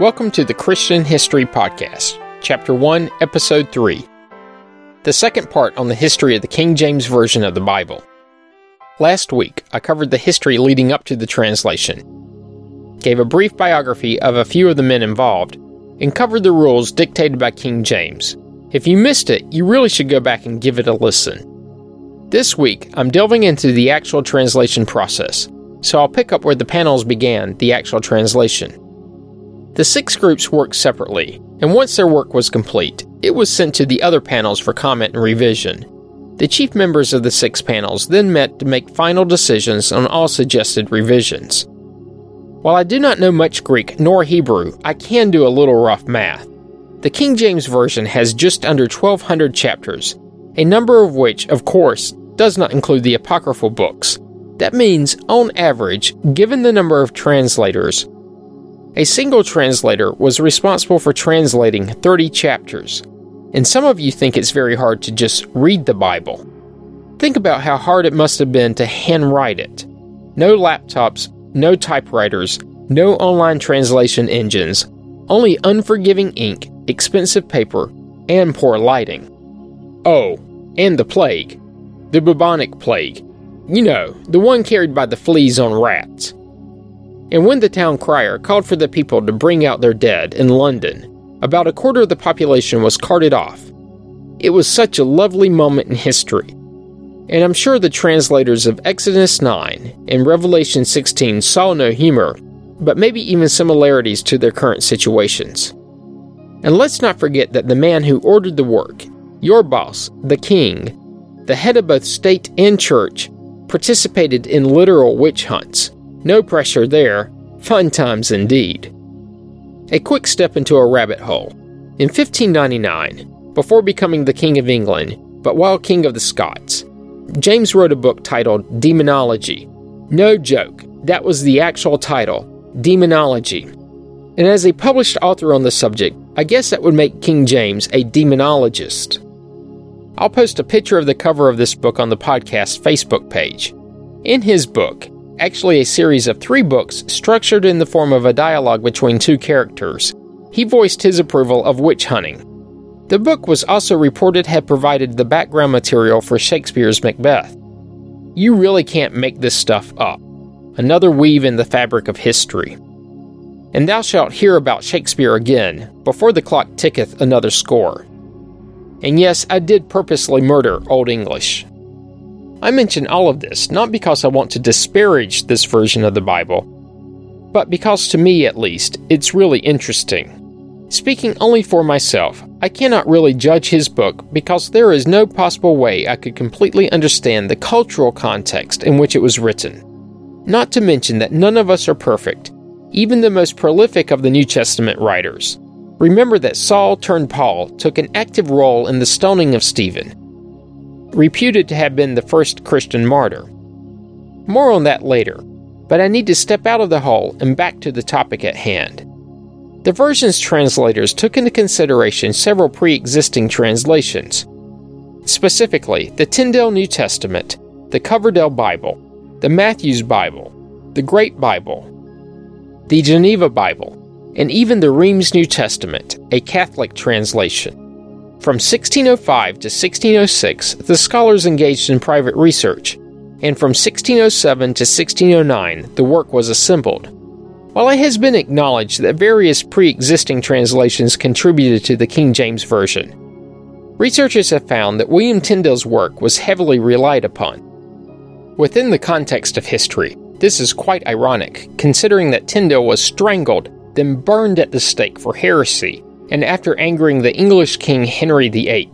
Welcome to the Christian History Podcast, Chapter 1, Episode 3. The second part on the history of the King James Version of the Bible. Last week, I covered the history leading up to the translation, gave a brief biography of a few of the men involved, and covered the rules dictated by King James. If you missed it, you really should go back and give it a listen. This week, I'm delving into the actual translation process, so I'll pick up where the panels began the actual translation. The six groups worked separately, and once their work was complete, it was sent to the other panels for comment and revision. The chief members of the six panels then met to make final decisions on all suggested revisions. While I do not know much Greek nor Hebrew, I can do a little rough math. The King James Version has just under 1,200 chapters, a number of which, of course, does not include the apocryphal books. That means, on average, given the number of translators, a single translator was responsible for translating 30 chapters, and some of you think it's very hard to just read the Bible. Think about how hard it must have been to handwrite it. No laptops, no typewriters, no online translation engines, only unforgiving ink, expensive paper, and poor lighting. Oh, and the plague. The bubonic plague. You know, the one carried by the fleas on rats. And when the town crier called for the people to bring out their dead in London, about a quarter of the population was carted off. It was such a lovely moment in history. And I'm sure the translators of Exodus 9 and Revelation 16 saw no humor, but maybe even similarities to their current situations. And let's not forget that the man who ordered the work, your boss, the king, the head of both state and church, participated in literal witch hunts no pressure there. Fun times indeed. A quick step into a rabbit hole. In 1599, before becoming the King of England, but while King of the Scots, James wrote a book titled Demonology. No joke, that was the actual title Demonology. And as a published author on the subject, I guess that would make King James a demonologist. I'll post a picture of the cover of this book on the podcast Facebook page. In his book, actually a series of three books structured in the form of a dialogue between two characters. He voiced his approval of witch hunting. The book was also reported have provided the background material for Shakespeare's Macbeth. You really can't make this stuff up. Another weave in the fabric of history. And thou shalt hear about Shakespeare again, before the clock ticketh another score. And yes, I did purposely murder Old English. I mention all of this not because I want to disparage this version of the Bible, but because to me at least, it's really interesting. Speaking only for myself, I cannot really judge his book because there is no possible way I could completely understand the cultural context in which it was written. Not to mention that none of us are perfect, even the most prolific of the New Testament writers. Remember that Saul turned Paul took an active role in the stoning of Stephen, reputed to have been the first Christian martyr. More on that later, but I need to step out of the hole and back to the topic at hand. The version's translators took into consideration several pre existing translations, specifically the Tyndale New Testament, the Coverdale Bible, the Matthew's Bible, the Great Bible, the Geneva Bible, and even the Rheims New Testament, a Catholic translation. From 1605 to 1606, the scholars engaged in private research, and from 1607 to 1609, the work was assembled. While it has been acknowledged that various pre existing translations contributed to the King James Version, researchers have found that William Tyndale's work was heavily relied upon. Within the context of history, this is quite ironic, considering that Tyndale was strangled, then burned at the stake for heresy and after angering the English King Henry VIII.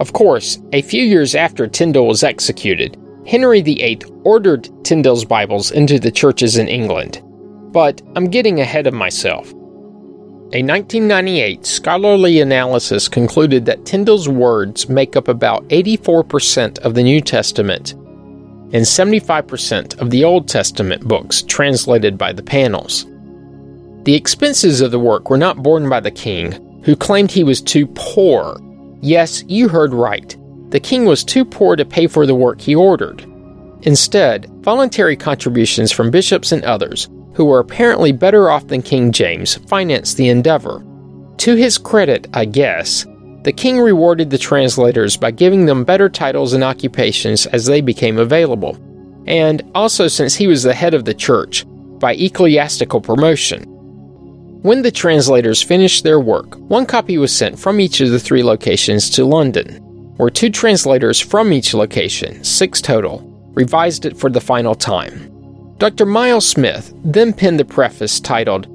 Of course, a few years after Tyndale was executed, Henry VIII ordered Tyndale's Bibles into the churches in England. But I'm getting ahead of myself. A 1998 scholarly analysis concluded that Tyndale's words make up about 84% of the New Testament and 75% of the Old Testament books translated by the panels. The expenses of the work were not borne by the king, who claimed he was too poor. Yes, you heard right. The king was too poor to pay for the work he ordered. Instead, voluntary contributions from bishops and others, who were apparently better off than King James, financed the endeavor. To his credit, I guess, the king rewarded the translators by giving them better titles and occupations as they became available, and also since he was the head of the church, by ecclesiastical promotion. When the translators finished their work, one copy was sent from each of the three locations to London, where two translators from each location, six total, revised it for the final time. Dr. Miles Smith then penned the preface titled,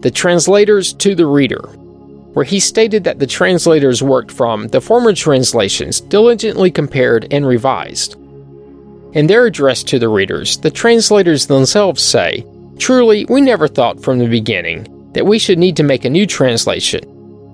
The Translators to the Reader, where he stated that the translators worked from the former translations diligently compared and revised. In their address to the readers, the translators themselves say, Truly, we never thought from the beginning that we should need to make a new translation,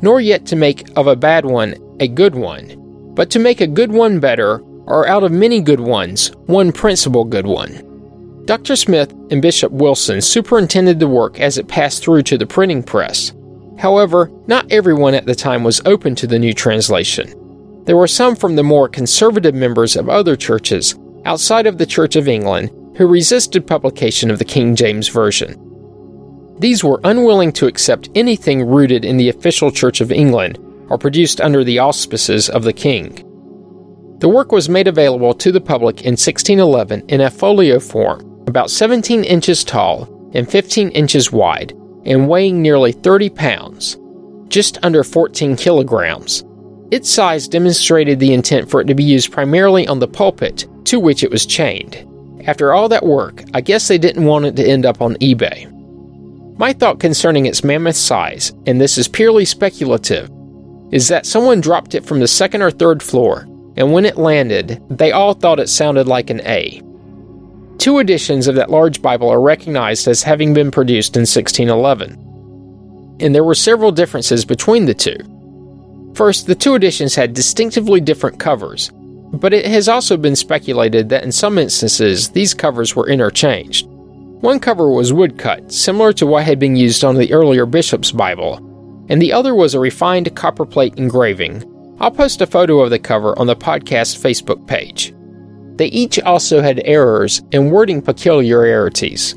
nor yet to make of a bad one a good one, but to make a good one better, or out of many good ones, one principal good one. Dr. Smith and Bishop Bilson superintended the work as it passed through to the printing press. However, not everyone at the time was open to the new translation. There were some from the more conservative members of other churches outside of the Church of England who resisted publication of the King James Version. These were unwilling to accept anything rooted in the official Church of England or produced under the auspices of the king. The work was made available to the public in 1611 in a folio form about 17 inches tall and 15 inches wide, and weighing nearly 30 pounds, just under 14 kilograms. Its size demonstrated the intent for it to be used primarily on the pulpit to which it was chained. After all that work, I guess they didn't want it to end up on eBay. My thought concerning its mammoth size, and this is purely speculative, is that someone dropped it from the second or third floor, and when it landed, they all thought it sounded like an A. Two editions of that large Bible are recognized as having been produced in 1611, and there were several differences between the two. First, the two editions had distinctively different covers, but it has also been speculated that in some instances these covers were interchanged. One cover was woodcut, similar to what had been used on the earlier Bishop's Bible, and the other was a refined copperplate engraving. I'll post a photo of the cover on the podcast Facebook page. They each also had errors and wording peculiarities.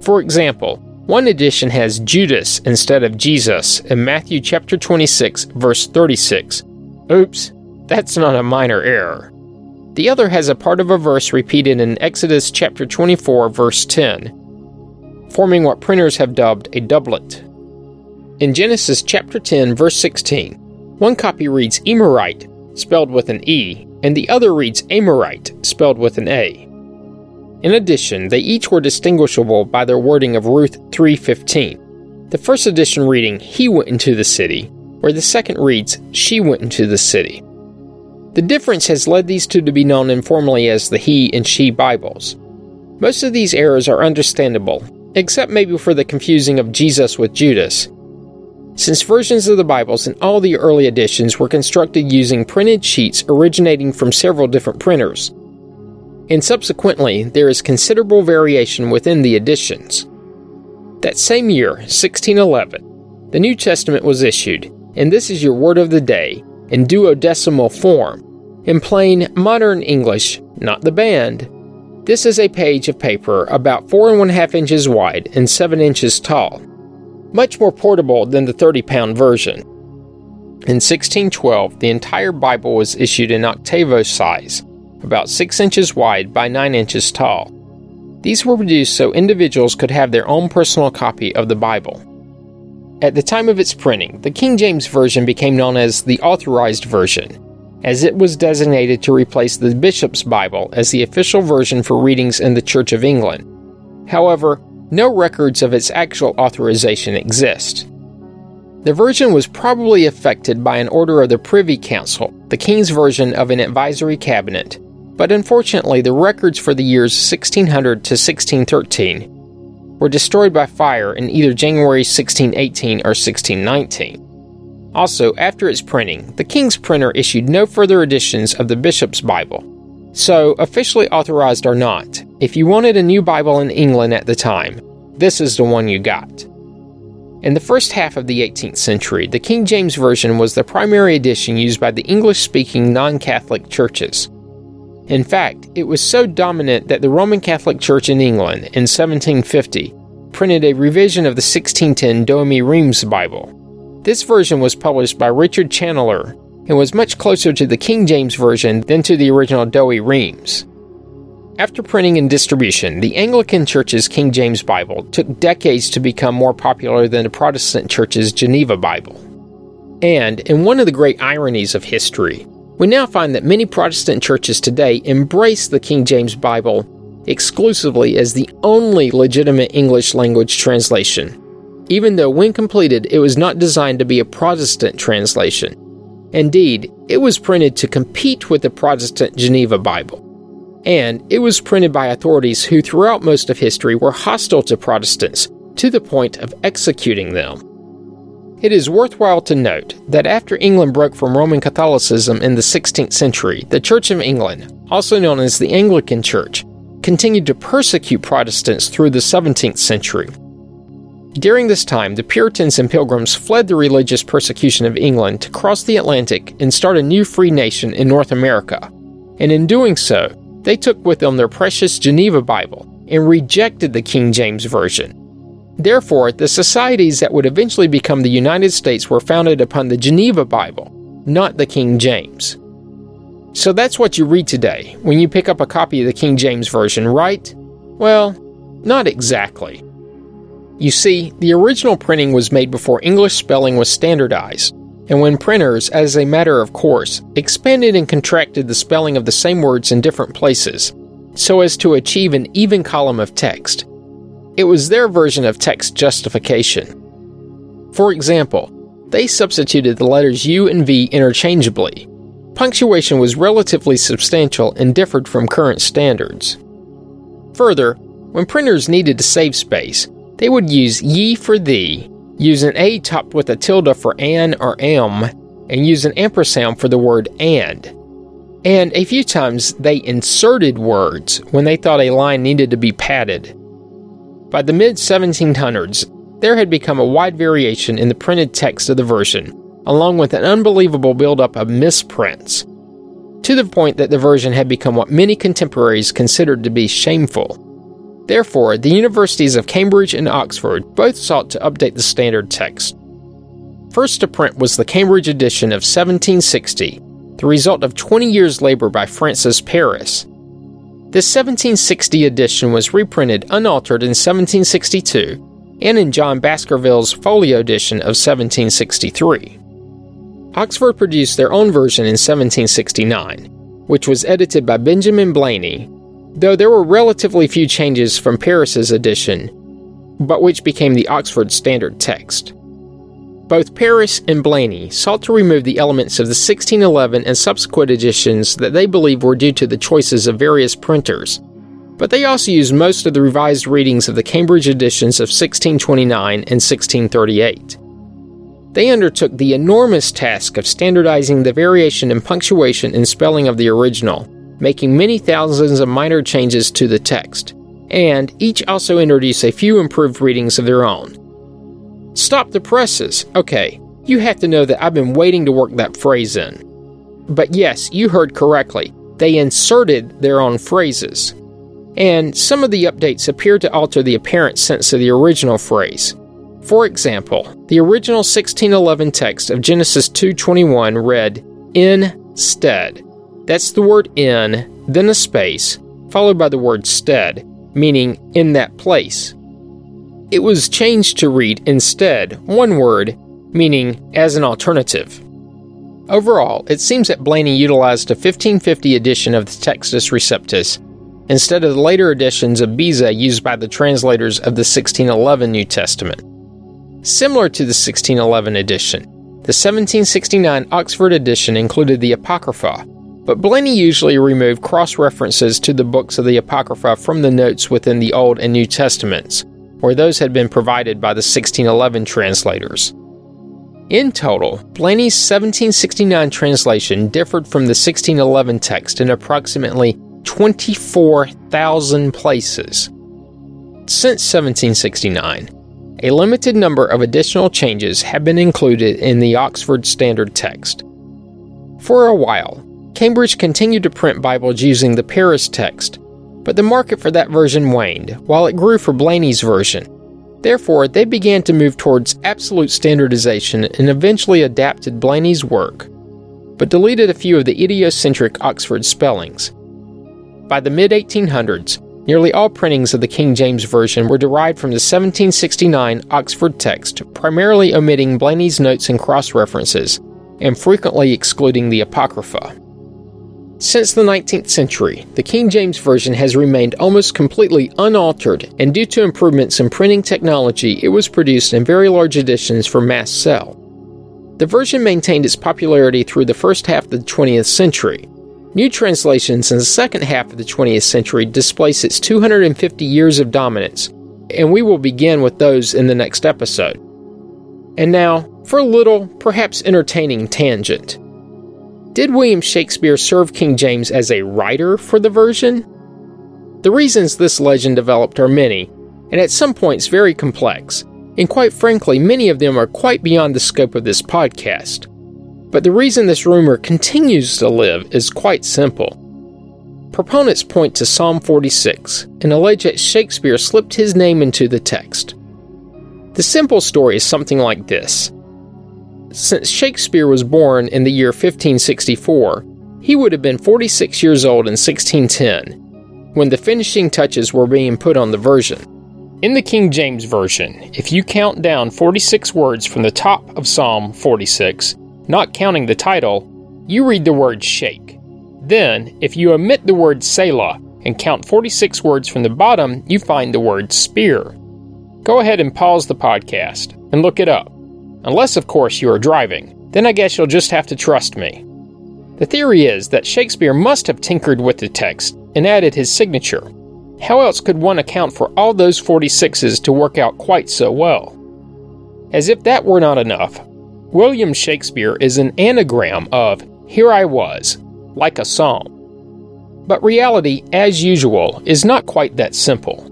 For example, one edition has Judas instead of Jesus in Matthew chapter 26 verse 36. Oops, that's not a minor error. The other has a part of a verse repeated in Exodus chapter 24 verse 10, forming what printers have dubbed a doublet. In Genesis chapter 10 verse 16, one copy reads Emerite, spelled with an E, and the other reads Amorite, spelled with an A. In addition, they each were distinguishable by their wording of Ruth 3:15. The first edition reading he went into the city, where the second reads she went into the city. The difference has led these two to be known informally as the he and she Bibles. Most of these errors are understandable, except maybe for the confusing of Jesus with Judas, since versions of the Bibles in all the early editions were constructed using printed sheets originating from several different printers. And subsequently, there is considerable variation within the editions. That same year, 1611, the New Testament was issued, and this is your word of the day in duodecimo form, in plain modern English, not the band. This is a page of paper about four and one half inches wide and seven inches tall much more portable than the 30 pound version. In 1612, the entire Bible was issued in octavo size, about 6 inches wide by 9 inches tall. These were produced so individuals could have their own personal copy of the Bible. At the time of its printing, the King James Version became known as the Authorized Version, as it was designated to replace the Bishop's Bible as the official version for readings in the Church of England. However, no records of its actual authorization exist. The version was probably effected by an order of the Privy Council, the King's version of an advisory cabinet, but unfortunately the records for the years 1600 to 1613 were destroyed by fire in either January 1618 or 1619. Also, after its printing, the King's printer issued no further editions of the Bishop's Bible, so, officially authorized or not, if you wanted a new Bible in England at the time, this is the one you got. In the first half of the 18th century, the King James Version was the primary edition used by the English speaking non Catholic churches. In fact, it was so dominant that the Roman Catholic Church in England in 1750 printed a revision of the 1610 Douay-Rheims Bible. This version was published by Richard Challoner and was much closer to the King James Version than to the original Douay-Rheims. After printing and distribution, the Anglican Church's King James Bible took decades to become more popular than the Protestant Church's Geneva Bible. And, in one of the great ironies of history, we now find that many Protestant churches today embrace the King James Bible exclusively as the only legitimate English language translation, even though when completed it was not designed to be a Protestant translation. Indeed, it was printed to compete with the Protestant Geneva Bible. And it was printed by authorities who, throughout most of history, were hostile to Protestants to the point of executing them. It is worthwhile to note that after England broke from Roman Catholicism in the 16th century, the Church of England, also known as the Anglican Church, continued to persecute Protestants through the 17th century. During this time, the Puritans and Pilgrims fled the religious persecution of England to cross the Atlantic and start a new free nation in North America. And in doing so, they took with them their precious Geneva Bible and rejected the King James Version. Therefore, the societies that would eventually become the United States were founded upon the Geneva Bible, not the King James. So that's what you read today when you pick up a copy of the King James Version, right? Well, not exactly. You see, the original printing was made before English spelling was standardized, and when printers, as a matter of course, expanded and contracted the spelling of the same words in different places, so as to achieve an even column of text. It was their version of text justification. For example, they substituted the letters U and V interchangeably. Punctuation was relatively substantial and differed from current standards. Further, when printers needed to save space, they would use ye for thee, use an a topped with a tilde for an or am, and use an ampersand for the word and. And a few times they inserted words when they thought a line needed to be padded. By the mid 1700s, there had become a wide variation in the printed text of the version, along with an unbelievable buildup of misprints, to the point that the version had become what many contemporaries considered to be shameful. Therefore, the universities of Cambridge and Oxford both sought to update the standard text. First to print was the Cambridge edition of 1760, the result of 20 years' labor by Francis Parris. This 1760 edition was reprinted unaltered in 1762 and in John Baskerville's folio edition of 1763. Oxford produced their own version in 1769, which was edited by Benjamin Blaney, though there were relatively few changes from Parris's edition, but which became the Oxford Standard Text. Both Parris and Blaney sought to remove the elements of the 1611 and subsequent editions that they believed were due to the choices of various printers, but they also used most of the revised readings of the Cambridge editions of 1629 and 1638. They undertook the enormous task of standardizing the variation in punctuation and spelling of the original, making many thousands of minor changes to the text, and each also introduced a few improved readings of their own. Stop the presses. Okay, you have to know that I've been waiting to work that phrase in. But yes, you heard correctly. They inserted their own phrases. And some of the updates appear to alter the apparent sense of the original phrase. For example, the original 1611 text of Genesis 2:21 read instead that's the word in, then a space, followed by the word stead, meaning in that place. It was changed to read instead one word, meaning as an alternative. Overall, it seems that Blaney utilized a 1550 edition of the Textus Receptus instead of the later editions of Beza used by the translators of the 1611 New Testament. Similar to the 1611 edition, the 1769 Oxford edition included the Apocrypha, but Blaney usually removed cross references to the books of the Apocrypha from the notes within the Old and New Testaments, where those had been provided by the 1611 translators. In total, Blaney's 1769 translation differed from the 1611 text in approximately 24,000 places. Since 1769, a limited number of additional changes have been included in the Oxford Standard Text. For a while, Cambridge continued to print Bibles using the Parris text, but the market for that version waned, while it grew for Blaney's version. Therefore, they began to move towards absolute standardization and eventually adapted Blaney's work, but deleted a few of the idiosyncratic Oxford spellings. By the mid 1800s, nearly all printings of the King James Version were derived from the 1769 Oxford text, primarily omitting Blaney's notes and cross references, and frequently excluding the Apocrypha. Since the 19th century, the King James Version has remained almost completely unaltered, and due to improvements in printing technology, it was produced in very large editions for mass sale. The version maintained its popularity through the first half of the 20th century. New translations in the second half of the 20th century displace its 250 years of dominance, and we will begin with those in the next episode. And now, for a little, perhaps entertaining tangent. Did William Shakespeare serve King James as a writer for the version? The reasons this legend developed are many, and at some points very complex, and quite frankly, many of them are quite beyond the scope of this podcast. But the reason this rumor continues to live is quite simple. Proponents point to Psalm 46 and allege that Shakespeare slipped his name into the text. The simple story is something like this since Shakespeare was born in the year 1564, he would have been 46 years old in 1610 when the finishing touches were being put on the version. In the King James Version, if you count down 46 words from the top of Psalm 46, not counting the title, you read the word shake. Then, if you omit the word Selah and count 46 words from the bottom, you find the word spear. Go ahead and pause the podcast and look it up. Unless, of course, you are driving. Then I guess you'll just have to trust me. The theory is that Shakespeare must have tinkered with the text and added his signature. How else could one account for all those 46s to work out quite so well? As if that were not enough, William Shakespeare is an anagram of Here I Was, like a psalm. But reality, as usual, is not quite that simple.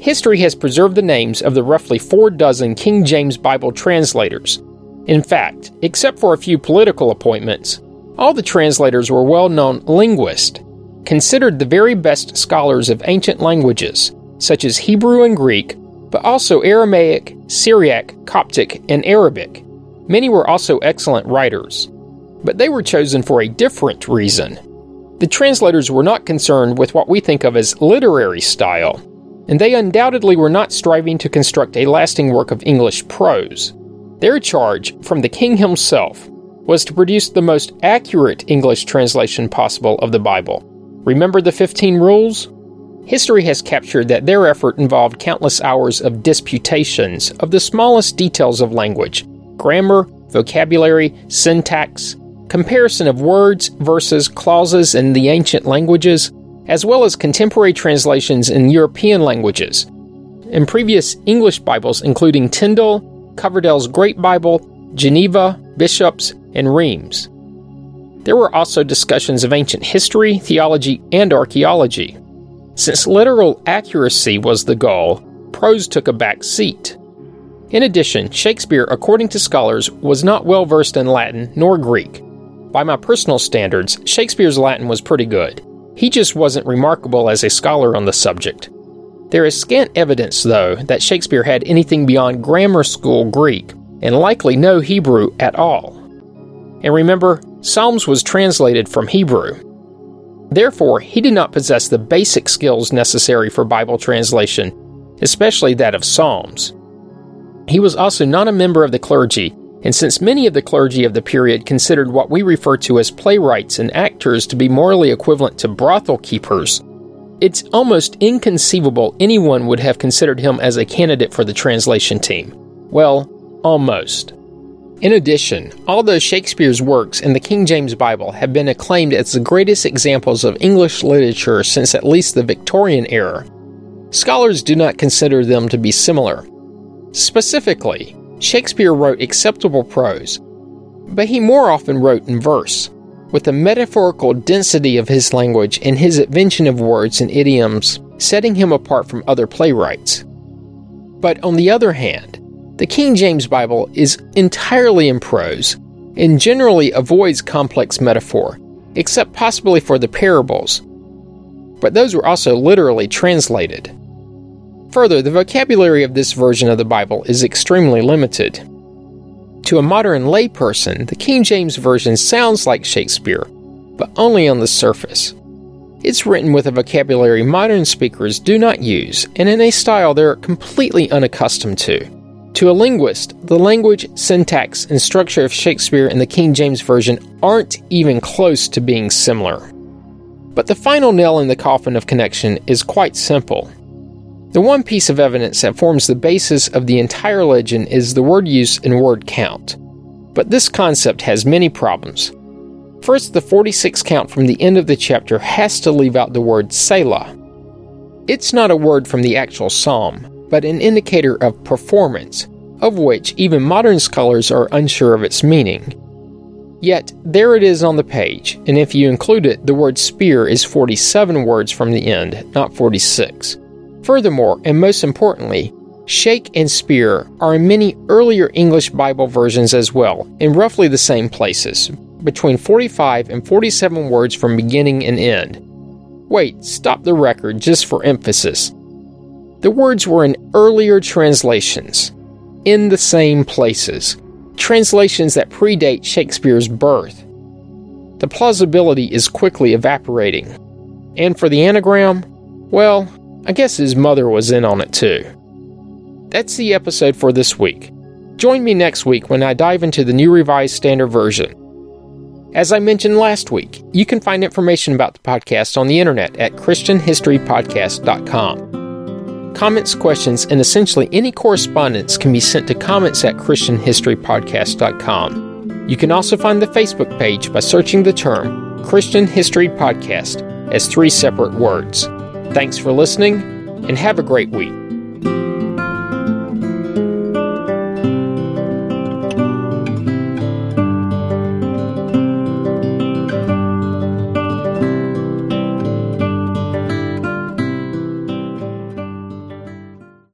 History has preserved the names of the roughly four dozen King James Bible translators. In fact, except for a few political appointments, all the translators were well known linguists, considered the very best scholars of ancient languages, such as Hebrew and Greek, but also Aramaic, Syriac, Coptic, and Arabic. Many were also excellent writers. But they were chosen for a different reason. The translators were not concerned with what we think of as literary style, and they undoubtedly were not striving to construct a lasting work of English prose. Their charge, from the king himself, was to produce the most accurate English translation possible of the Bible. Remember the 15 rules? History has captured that their effort involved countless hours of disputations of the smallest details of language grammar, vocabulary, syntax, comparison of words, verses, clauses in the ancient languages, as well as contemporary translations in European languages. In previous English Bibles, including Tyndale, Coverdale's Great Bible, Geneva, Bishops, and Rheims. There were also discussions of ancient history, theology, and archaeology. Since literal accuracy was the goal, prose took a back seat. In addition, Shakespeare, according to scholars, was not well versed in Latin nor Greek. By my personal standards, Shakespeare's Latin was pretty good. He just wasn't remarkable as a scholar on the subject. There is scant evidence, though, that Shakespeare had anything beyond grammar school Greek, and likely no Hebrew at all. And remember, Psalms was translated from Hebrew. Therefore, he did not possess the basic skills necessary for Bible translation, especially that of Psalms. He was also not a member of the clergy and since many of the clergy of the period considered what we refer to as playwrights and actors to be morally equivalent to brothel keepers, it's almost inconceivable anyone would have considered him as a candidate for the translation team. Well, almost. In addition, although Shakespeare's works and the King James Bible have been acclaimed as the greatest examples of English literature since at least the Victorian era, scholars do not consider them to be similar. Specifically, Shakespeare wrote acceptable prose, but he more often wrote in verse, with the metaphorical density of his language and his invention of words and idioms setting him apart from other playwrights. But on the other hand, the King James Bible is entirely in prose and generally avoids complex metaphor, except possibly for the parables. But those were also literally translated. Further, the vocabulary of this version of the Bible is extremely limited. To a modern layperson, the King James Version sounds like Shakespeare, but only on the surface. It's written with a vocabulary modern speakers do not use and in a style they're completely unaccustomed to. To a linguist, the language, syntax, and structure of Shakespeare and the King James Version aren't even close to being similar. But the final nail in the coffin of connection is quite simple. The one piece of evidence that forms the basis of the entire legend is the word use and word count. But this concept has many problems. First, the 46 count from the end of the chapter has to leave out the word Selah. It's not a word from the actual psalm, but an indicator of performance, of which even modern scholars are unsure of its meaning. Yet, there it is on the page, and if you include it, the word spear is 47 words from the end, not 46. Furthermore, and most importantly, shake and spear are in many earlier English Bible versions as well, in roughly the same places, between 45 and 47 words from beginning and end. Wait, stop the record just for emphasis. The words were in earlier translations, in the same places, translations that predate Shakespeare's birth. The plausibility is quickly evaporating. And for the anagram, well, I guess his mother was in on it too. That's the episode for this week. Join me next week when I dive into the New Revised Standard Version. As I mentioned last week, you can find information about the podcast on the internet at ChristianHistoryPodcast.com. Comments, questions, and essentially any correspondence can be sent to comments at ChristianHistoryPodcast.com. You can also find the Facebook page by searching the term Christian History Podcast as three separate words. Thanks for listening, and have a great week.